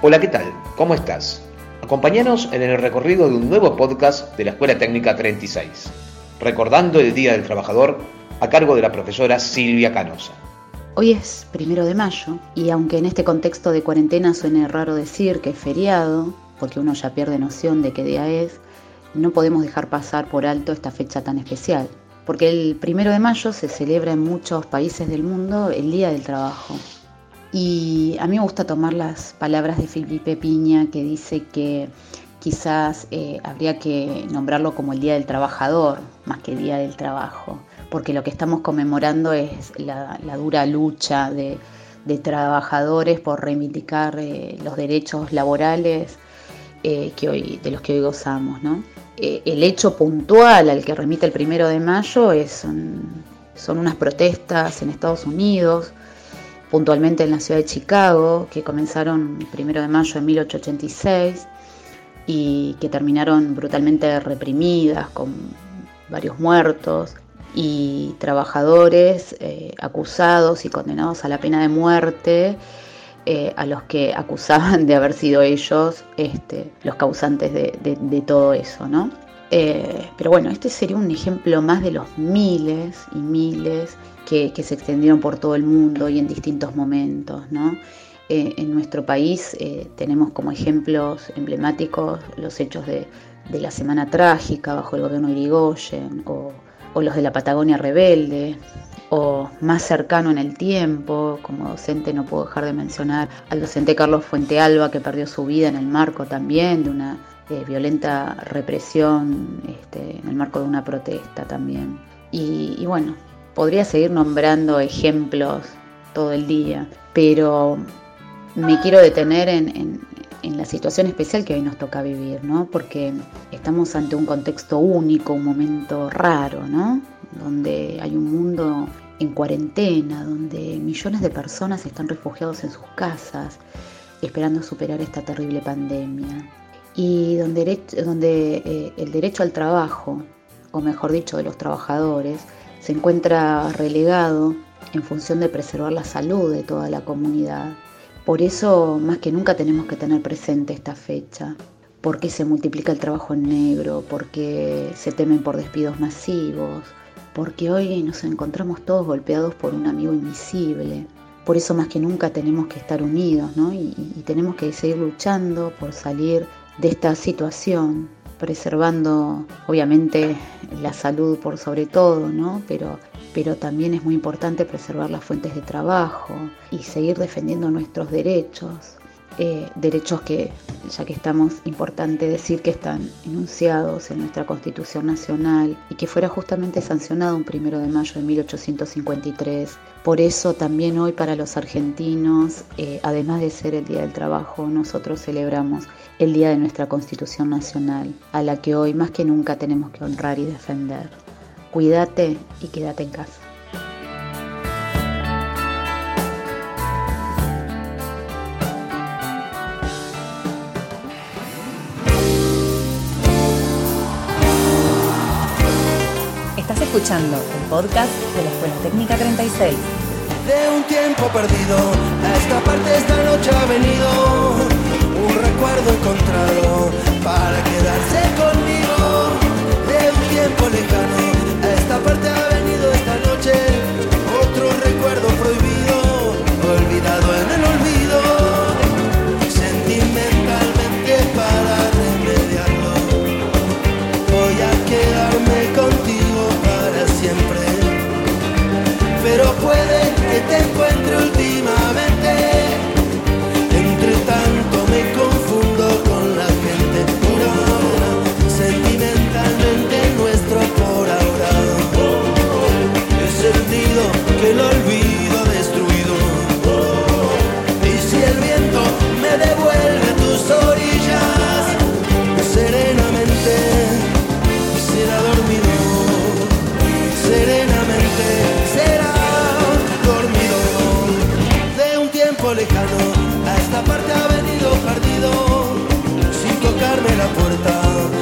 Hola, ¿qué tal? ¿Cómo estás? Acompáñanos en el recorrido de un nuevo podcast de la Escuela Técnica 36, recordando el Día del Trabajador a cargo de la profesora Silvia Canosa. Hoy es primero de mayo y aunque en este contexto de cuarentena suene raro decir que es feriado, porque uno ya pierde noción de qué día es, no podemos dejar pasar por alto esta fecha tan especial, porque el primero de mayo se celebra en muchos países del mundo el Día del Trabajo. Y a mí me gusta tomar las palabras de Felipe Piña que dice que quizás eh, habría que nombrarlo como el Día del Trabajador más que Día del Trabajo, porque lo que estamos conmemorando es la, dura lucha de, trabajadores por reivindicar eh, los derechos laborales eh, que hoy, de los que hoy gozamos. ¿no? el hecho puntual al que remite el primero de mayo son unas protestas en Estados Unidos puntualmente en la ciudad de Chicago, que comenzaron el primero de mayo de 1886 y que terminaron brutalmente reprimidas con varios muertos y trabajadores eh, acusados y condenados a la pena de muerte, eh, a los que acusaban de haber sido ellos este, los causantes de, todo eso, ¿no? Eh, pero bueno, este sería un ejemplo más de los miles y miles que, se extendieron por todo el mundo y en distintos momentos. Eh, en nuestro país eh, tenemos como ejemplos emblemáticos los hechos de, la Semana Trágica bajo el gobierno de Irigoyen o, los de la Patagonia Rebelde o más cercano en el tiempo, como docente no puedo dejar de mencionar al docente Carlos Fuentealba que perdió su vida en el marco también de una eh, violenta represión este, en el marco de una protesta también. y bueno, Podría seguir nombrando ejemplos todo el día, pero me quiero detener en, la situación especial que hoy nos toca vivir, ¿no? Porque estamos ante un contexto único, un momento raro, ¿no? Donde hay un mundo en cuarentena, donde millones de personas están refugiados en sus casas, esperando superar esta terrible pandemia. Y donde, eh, el derecho al trabajo, o mejor dicho, de los trabajadores, se encuentra relegado en función de preservar la salud de toda la comunidad. Por eso, más que nunca, tenemos que tener presente esta fecha. Porque se multiplica el trabajo en negro, porque se temen por despidos masivos, porque hoy nos encontramos todos golpeados por un amigo invisible. Por eso más que nunca tenemos que estar unidos ¿no? y, y tenemos que seguir luchando por salir de esta situación preservando obviamente la salud por sobre todo, ¿no? Pero, pero también es muy importante preservar las fuentes de trabajo y seguir defendiendo nuestros derechos. Eh, derechos que, ya que estamos, importante decir que están enunciados en nuestra Constitución Nacional y que fuera justamente sancionado un primero de mayo de 1853. Por eso también hoy para los argentinos, eh, además de ser el Día del Trabajo, nosotros celebramos el Día de nuestra Constitución Nacional, a la que hoy más que nunca tenemos que honrar y defender. Cuídate y quédate en casa. Escuchando el podcast de la Escuela Técnica 36. De un tiempo perdido, a esta parte esta noche ha venido un recuerdo encontrado para quedarse conmigo de un tiempo lejano. A esta parte ha la puerta.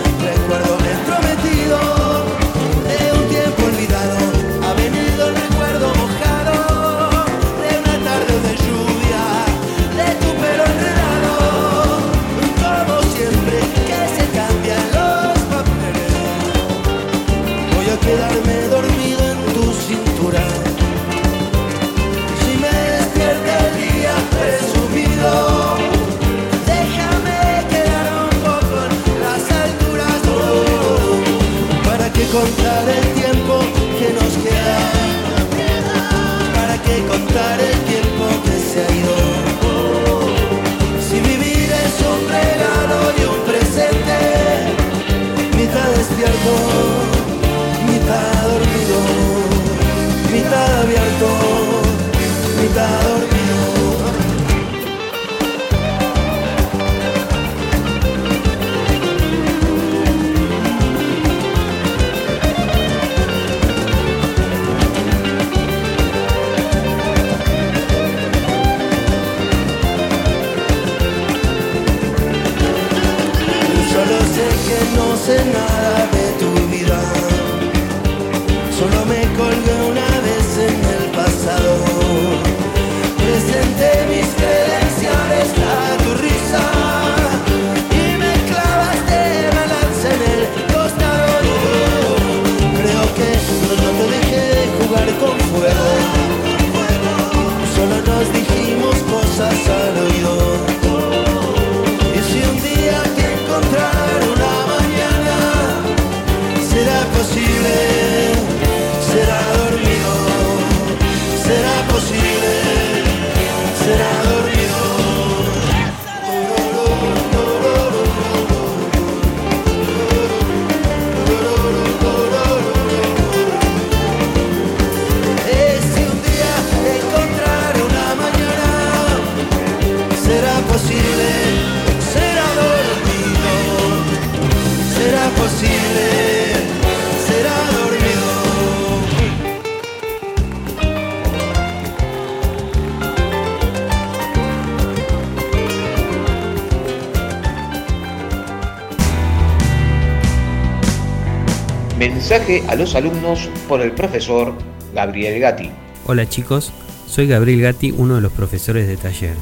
Mensaje a los alumnos por el profesor Gabriel Gatti. Hola chicos, soy Gabriel Gatti, uno de los profesores de taller.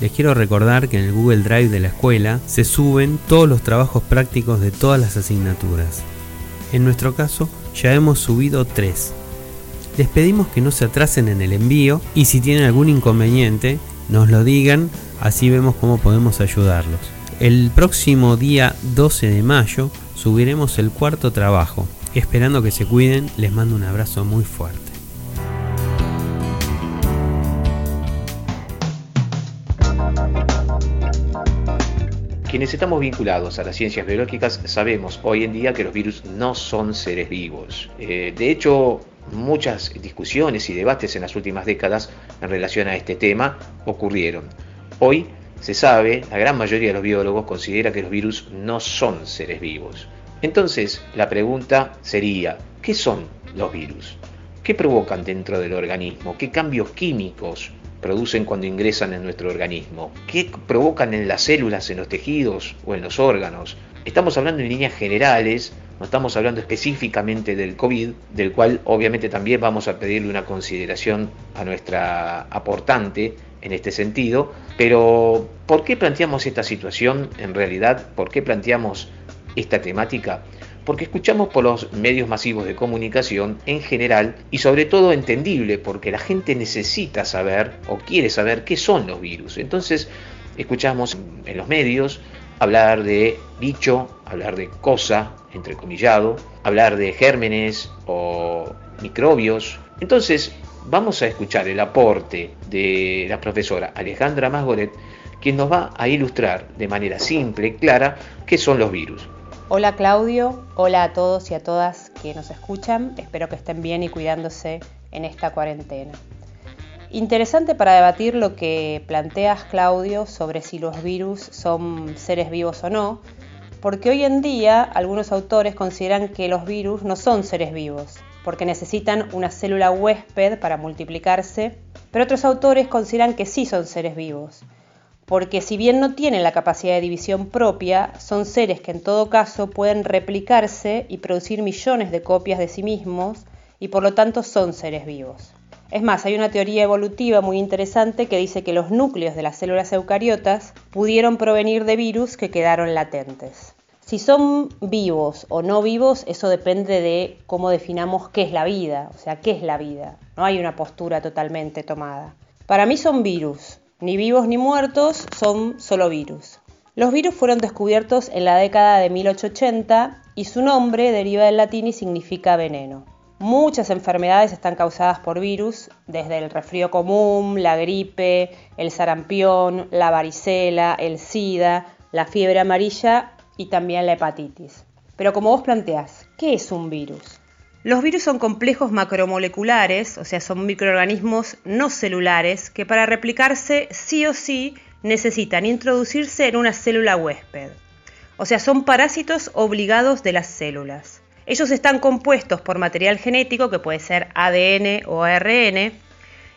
Les quiero recordar que en el Google Drive de la escuela se suben todos los trabajos prácticos de todas las asignaturas. En nuestro caso ya hemos subido tres. Les pedimos que no se atrasen en el envío y si tienen algún inconveniente nos lo digan, así vemos cómo podemos ayudarlos. El próximo día 12 de mayo subiremos el cuarto trabajo. Esperando que se cuiden, les mando un abrazo muy fuerte. Quienes estamos vinculados a las ciencias biológicas sabemos hoy en día que los virus no son seres vivos. Eh, de hecho, muchas discusiones y debates en las últimas décadas en relación a este tema ocurrieron. Hoy se sabe, la gran mayoría de los biólogos considera que los virus no son seres vivos. Entonces, la pregunta sería, ¿qué son los virus? ¿Qué provocan dentro del organismo? ¿Qué cambios químicos producen cuando ingresan en nuestro organismo? ¿Qué provocan en las células, en los tejidos o en los órganos? Estamos hablando en líneas generales, no estamos hablando específicamente del COVID, del cual obviamente también vamos a pedirle una consideración a nuestra aportante en este sentido, pero ¿por qué planteamos esta situación en realidad? ¿Por qué planteamos esta temática? Porque escuchamos por los medios masivos de comunicación en general y sobre todo entendible porque la gente necesita saber o quiere saber qué son los virus. Entonces escuchamos en los medios hablar de bicho, hablar de cosa, entrecomillado, hablar de gérmenes o microbios. Entonces vamos a escuchar el aporte de la profesora Alejandra Masgoret, quien nos va a ilustrar de manera simple y clara qué son los virus. Hola Claudio, hola a todos y a todas que nos escuchan, espero que estén bien y cuidándose en esta cuarentena. Interesante para debatir lo que planteas Claudio sobre si los virus son seres vivos o no, porque hoy en día algunos autores consideran que los virus no son seres vivos, porque necesitan una célula huésped para multiplicarse, pero otros autores consideran que sí son seres vivos, porque si bien no tienen la capacidad de división propia, son seres que en todo caso pueden replicarse y producir millones de copias de sí mismos y por lo tanto son seres vivos. Es más, hay una teoría evolutiva muy interesante que dice que los núcleos de las células eucariotas pudieron provenir de virus que quedaron latentes. Si son vivos o no vivos, eso depende de cómo definamos qué es la vida, o sea, qué es la vida. No hay una postura totalmente tomada. Para mí son virus, ni vivos ni muertos, son solo virus. Los virus fueron descubiertos en la década de 1880 y su nombre deriva del latín y significa veneno. Muchas enfermedades están causadas por virus, desde el resfrío común, la gripe, el sarampión, la varicela, el SIDA, la fiebre amarilla y también la hepatitis. Pero como vos planteás, ¿qué es un virus? Los virus son complejos macromoleculares, o sea, son microorganismos no celulares que para replicarse sí o sí necesitan introducirse en una célula huésped. O sea, son parásitos obligados de las células. Ellos están compuestos por material genético, que puede ser ADN o ARN,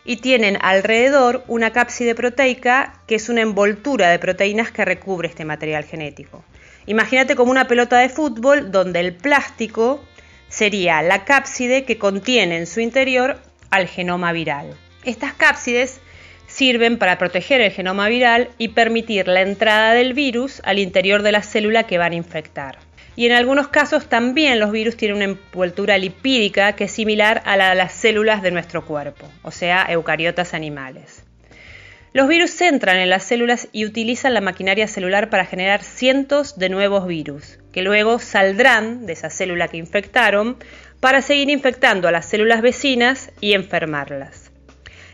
y tienen alrededor una cápside proteica, que es una envoltura de proteínas que recubre este material genético. Imagínate como una pelota de fútbol donde el plástico sería la cápside que contiene en su interior al genoma viral. Estas cápsides sirven para proteger el genoma viral y permitir la entrada del virus al interior de la célula que van a infectar y en algunos casos también los virus tienen una envoltura lipídica que es similar a la de las células de nuestro cuerpo, o sea, eucariotas animales. Los virus entran en las células y utilizan la maquinaria celular para generar cientos de nuevos virus, que luego saldrán de esa célula que infectaron para seguir infectando a las células vecinas y enfermarlas.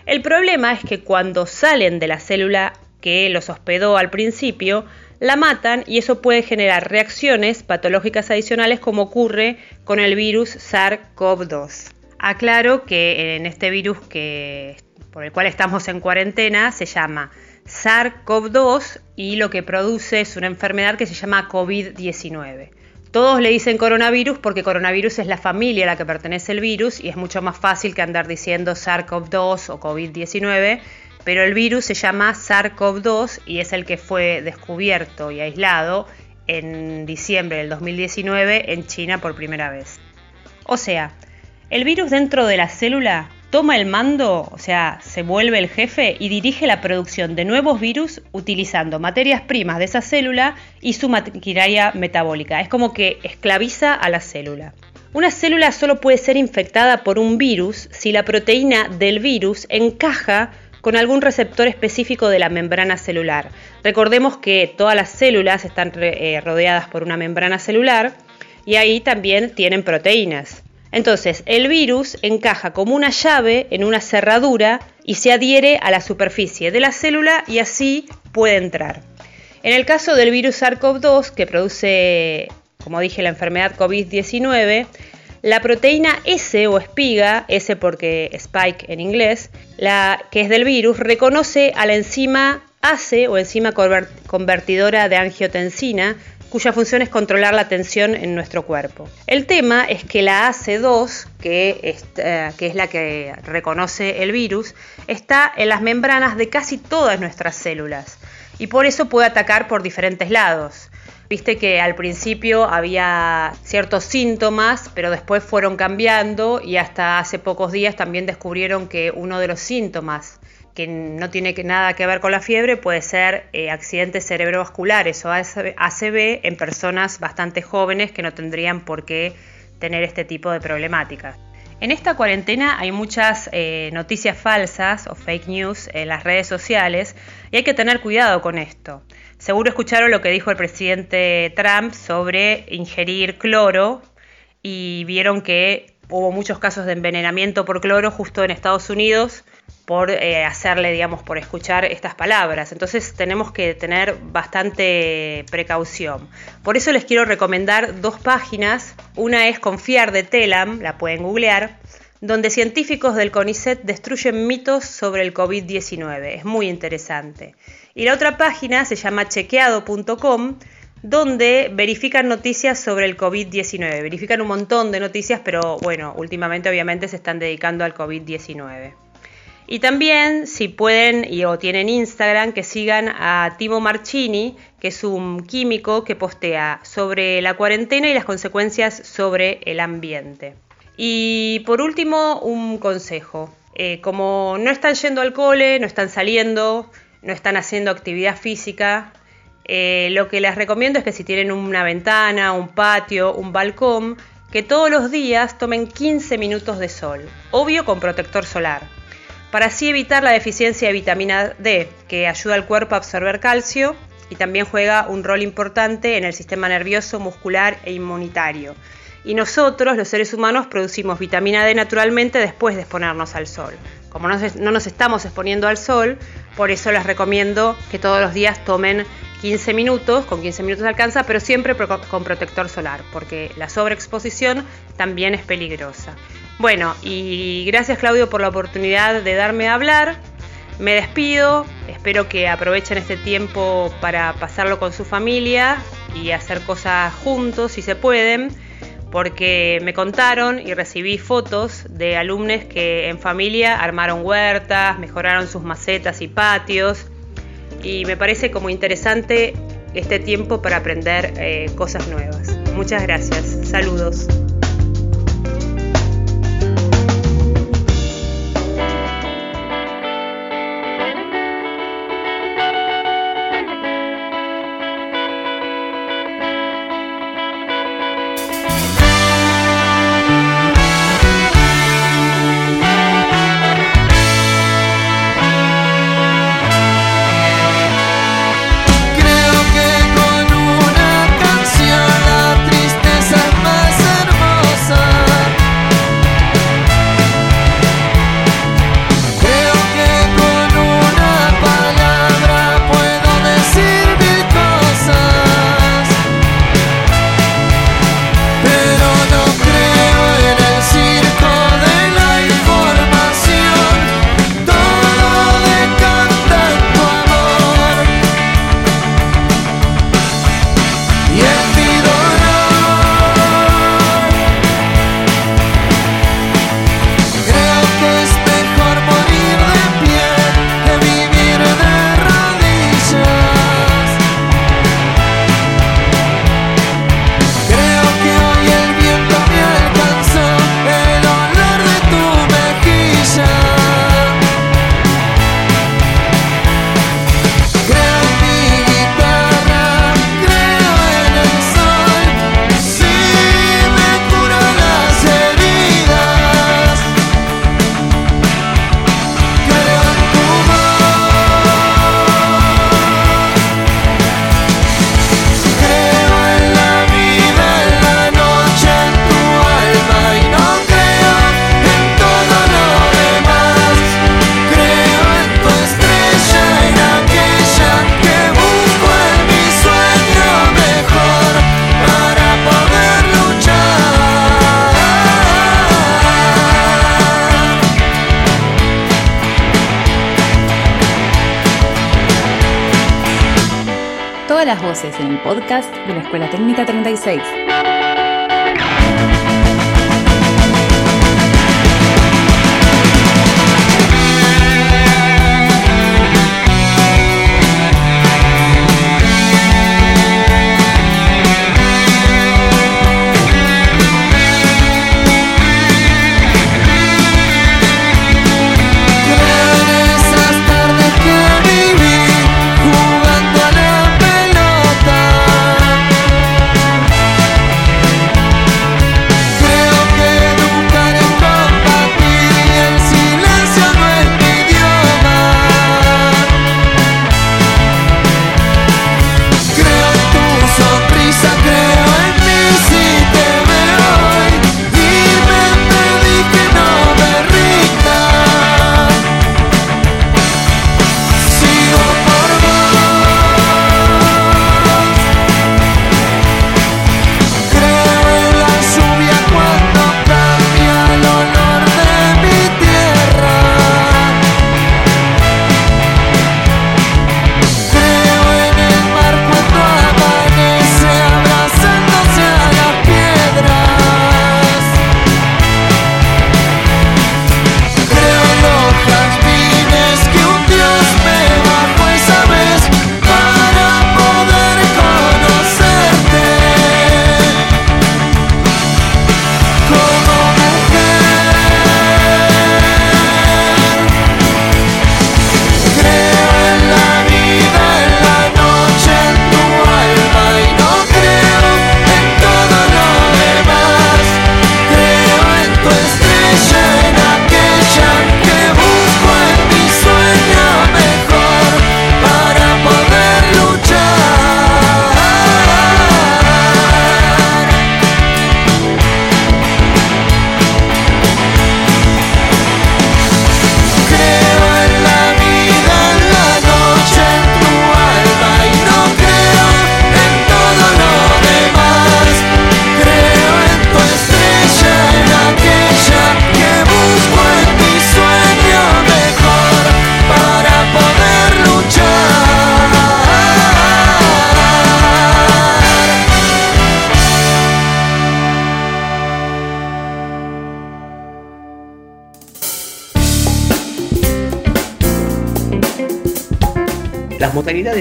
El problema es que cuando salen de la célula que los hospedó al principio, la matan y eso puede generar reacciones patológicas adicionales como ocurre con el virus SARS-CoV-2. Aclaro que en este virus que, por el cual estamos en cuarentena se llama SARS-CoV-2 y lo que produce es una enfermedad que se llama COVID-19. Todos le dicen coronavirus porque coronavirus es la familia a la que pertenece el virus y es mucho más fácil que andar diciendo SARS-CoV-2 o COVID-19 pero el virus se llama SARS-CoV-2 y es el que fue descubierto y aislado en diciembre del 2019 en China por primera vez. O sea, el virus dentro de la célula toma el mando, o sea, se vuelve el jefe y dirige la producción de nuevos virus utilizando materias primas de esa célula y su maquinaria metabólica. Es como que esclaviza a la célula. Una célula solo puede ser infectada por un virus si la proteína del virus encaja con algún receptor específico de la membrana celular. Recordemos que todas las células están eh, rodeadas por una membrana celular y ahí también tienen proteínas. Entonces, el virus encaja como una llave en una cerradura y se adhiere a la superficie de la célula y así puede entrar. En el caso del virus SARS-CoV-2, que produce, como dije, la enfermedad COVID-19, la proteína S o espiga, S porque spike en inglés, la que es del virus, reconoce a la enzima ACE o enzima convertidora de angiotensina, cuya función es controlar la tensión en nuestro cuerpo. El tema es que la AC2, que es, eh, que es la que reconoce el virus, está en las membranas de casi todas nuestras células y por eso puede atacar por diferentes lados. Viste que al principio había ciertos síntomas, pero después fueron cambiando y hasta hace pocos días también descubrieron que uno de los síntomas que no tiene nada que ver con la fiebre puede ser eh, accidentes cerebrovasculares o ACV en personas bastante jóvenes que no tendrían por qué tener este tipo de problemáticas. En esta cuarentena hay muchas eh, noticias falsas o fake news en las redes sociales y hay que tener cuidado con esto. Seguro escucharon lo que dijo el presidente Trump sobre ingerir cloro y vieron que hubo muchos casos de envenenamiento por cloro justo en Estados Unidos por eh, hacerle, digamos, por escuchar estas palabras. Entonces tenemos que tener bastante precaución. Por eso les quiero recomendar dos páginas. Una es Confiar de Telam, la pueden googlear, donde científicos del CONICET destruyen mitos sobre el COVID-19. Es muy interesante. Y la otra página se llama chequeado.com, donde verifican noticias sobre el COVID-19. Verifican un montón de noticias, pero bueno, últimamente obviamente se están dedicando al COVID-19. Y también, si pueden y o tienen Instagram, que sigan a Timo Marchini, que es un químico que postea sobre la cuarentena y las consecuencias sobre el ambiente. Y por último, un consejo. Eh, como no están yendo al cole, no están saliendo, no están haciendo actividad física, eh, lo que les recomiendo es que si tienen una ventana, un patio, un balcón, que todos los días tomen 15 minutos de sol, obvio con protector solar, para así evitar la deficiencia de vitamina D, que ayuda al cuerpo a absorber calcio y también juega un rol importante en el sistema nervioso, muscular e inmunitario. y nosotros, los seres humanos, producimos vitamina D naturalmente después de exponernos al sol. Como no, nos estamos exponiendo al sol, por eso les recomiendo que todos los días tomen 15 minutos, con 15 minutos alcanza, pero siempre con protector solar, porque la sobreexposición también es peligrosa. Bueno, y gracias Claudio por la oportunidad de darme a hablar. Me despido, espero que aprovechen este tiempo para pasarlo con su familia y hacer cosas juntos si se pueden porque me contaron y recibí fotos de alumnos que en familia armaron huertas, mejoraron sus macetas y patios y me parece como interesante este tiempo para aprender eh, cosas nuevas. Muchas gracias, saludos. Las voces en podcast de la Escuela Técnica 36.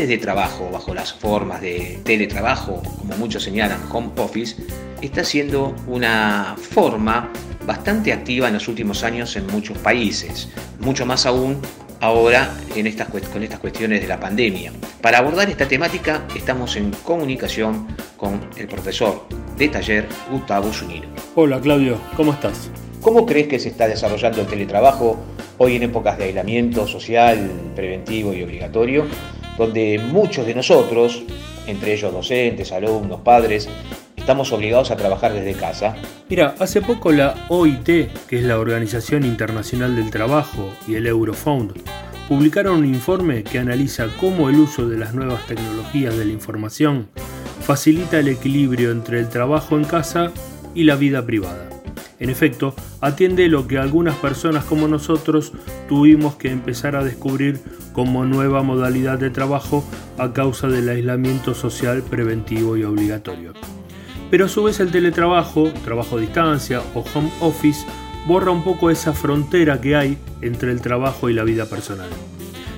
De trabajo bajo las formas de teletrabajo, como muchos señalan, home office, está siendo una forma bastante activa en los últimos años en muchos países, mucho más aún ahora en estas, con estas cuestiones de la pandemia. Para abordar esta temática estamos en comunicación con el profesor de taller Gustavo Zunino. Hola Claudio, ¿cómo estás? ¿Cómo crees que se está desarrollando el teletrabajo hoy en épocas de aislamiento social, preventivo y obligatorio, donde muchos de nosotros, entre ellos docentes, alumnos, padres, estamos obligados a trabajar desde casa? Mira, hace poco la OIT, que es la Organización Internacional del Trabajo, y el Eurofound, publicaron un informe que analiza cómo el uso de las nuevas tecnologías de la información facilita el equilibrio entre el trabajo en casa y la vida privada. En efecto, atiende lo que algunas personas como nosotros tuvimos que empezar a descubrir como nueva modalidad de trabajo a causa del aislamiento social preventivo y obligatorio. Pero a su vez el teletrabajo, trabajo a distancia o home office borra un poco esa frontera que hay entre el trabajo y la vida personal.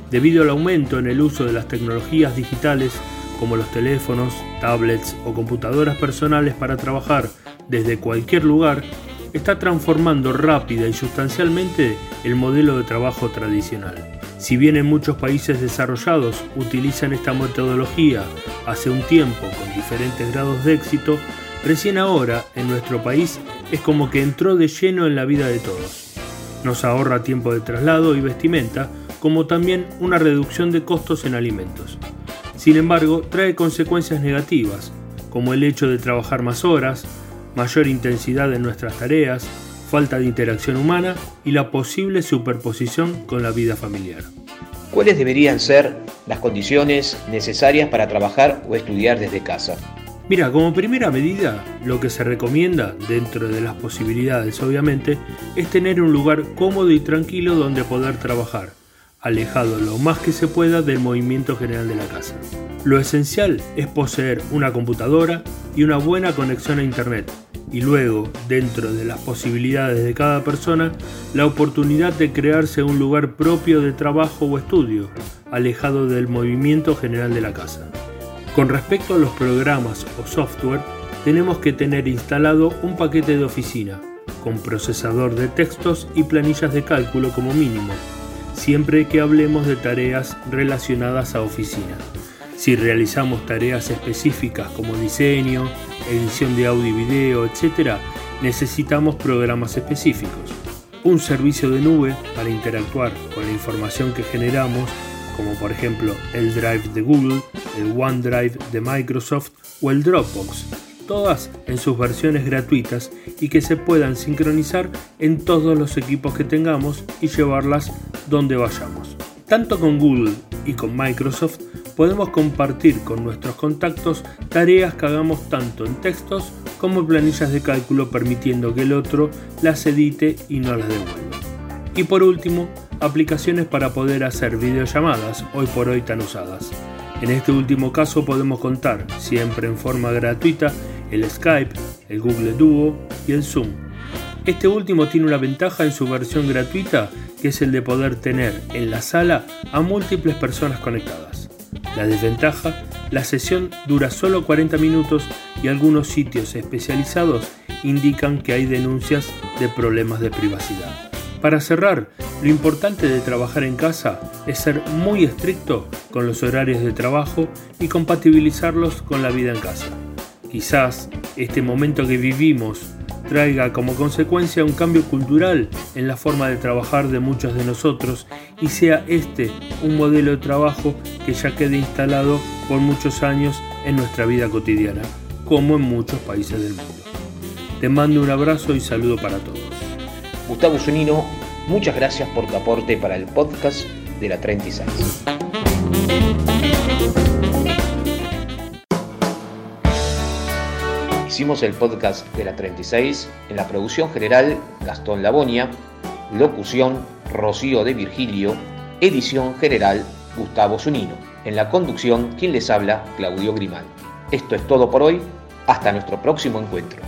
Debido al aumento en el uso de las tecnologías digitales como los teléfonos, tablets o computadoras personales para trabajar desde cualquier lugar, está transformando rápida y sustancialmente el modelo de trabajo tradicional. Si bien en muchos países desarrollados utilizan esta metodología hace un tiempo con diferentes grados de éxito, recién ahora en nuestro país es como que entró de lleno en la vida de todos. Nos ahorra tiempo de traslado y vestimenta, como también una reducción de costos en alimentos. Sin embargo, trae consecuencias negativas, como el hecho de trabajar más horas, mayor intensidad en nuestras tareas, falta de interacción humana y la posible superposición con la vida familiar. ¿Cuáles deberían ser las condiciones necesarias para trabajar o estudiar desde casa? Mira, como primera medida, lo que se recomienda, dentro de las posibilidades obviamente, es tener un lugar cómodo y tranquilo donde poder trabajar, alejado lo más que se pueda del movimiento general de la casa. Lo esencial es poseer una computadora y una buena conexión a Internet, y luego, dentro de las posibilidades de cada persona, la oportunidad de crearse un lugar propio de trabajo o estudio, alejado del movimiento general de la casa. Con respecto a los programas o software, tenemos que tener instalado un paquete de oficina, con procesador de textos y planillas de cálculo como mínimo, siempre que hablemos de tareas relacionadas a oficina. Si realizamos tareas específicas como diseño, edición de audio y video, etc., necesitamos programas específicos. Un servicio de nube para interactuar con la información que generamos, como por ejemplo el Drive de Google, el OneDrive de Microsoft o el Dropbox, todas en sus versiones gratuitas y que se puedan sincronizar en todos los equipos que tengamos y llevarlas donde vayamos. Tanto con Google y con Microsoft podemos compartir con nuestros contactos tareas que hagamos tanto en textos como en planillas de cálculo permitiendo que el otro las edite y no las devuelva. Y por último, aplicaciones para poder hacer videollamadas hoy por hoy tan usadas. En este último caso podemos contar, siempre en forma gratuita, el Skype, el Google Duo y el Zoom. Este último tiene una ventaja en su versión gratuita que es el de poder tener en la sala a múltiples personas conectadas. La desventaja, la sesión dura solo 40 minutos y algunos sitios especializados indican que hay denuncias de problemas de privacidad. Para cerrar, lo importante de trabajar en casa es ser muy estricto con los horarios de trabajo y compatibilizarlos con la vida en casa. Quizás este momento que vivimos traiga como consecuencia un cambio cultural en la forma de trabajar de muchos de nosotros y sea este un modelo de trabajo que ya quede instalado por muchos años en nuestra vida cotidiana, como en muchos países del mundo. Te mando un abrazo y saludo para todos. Gustavo Zunino, muchas gracias por tu aporte para el podcast de la 36. Hicimos el podcast de la 36 en la producción general Gastón Labonia, locución Rocío de Virgilio, edición general Gustavo Zunino. En la conducción, quien les habla, Claudio Grimal. Esto es todo por hoy. Hasta nuestro próximo encuentro.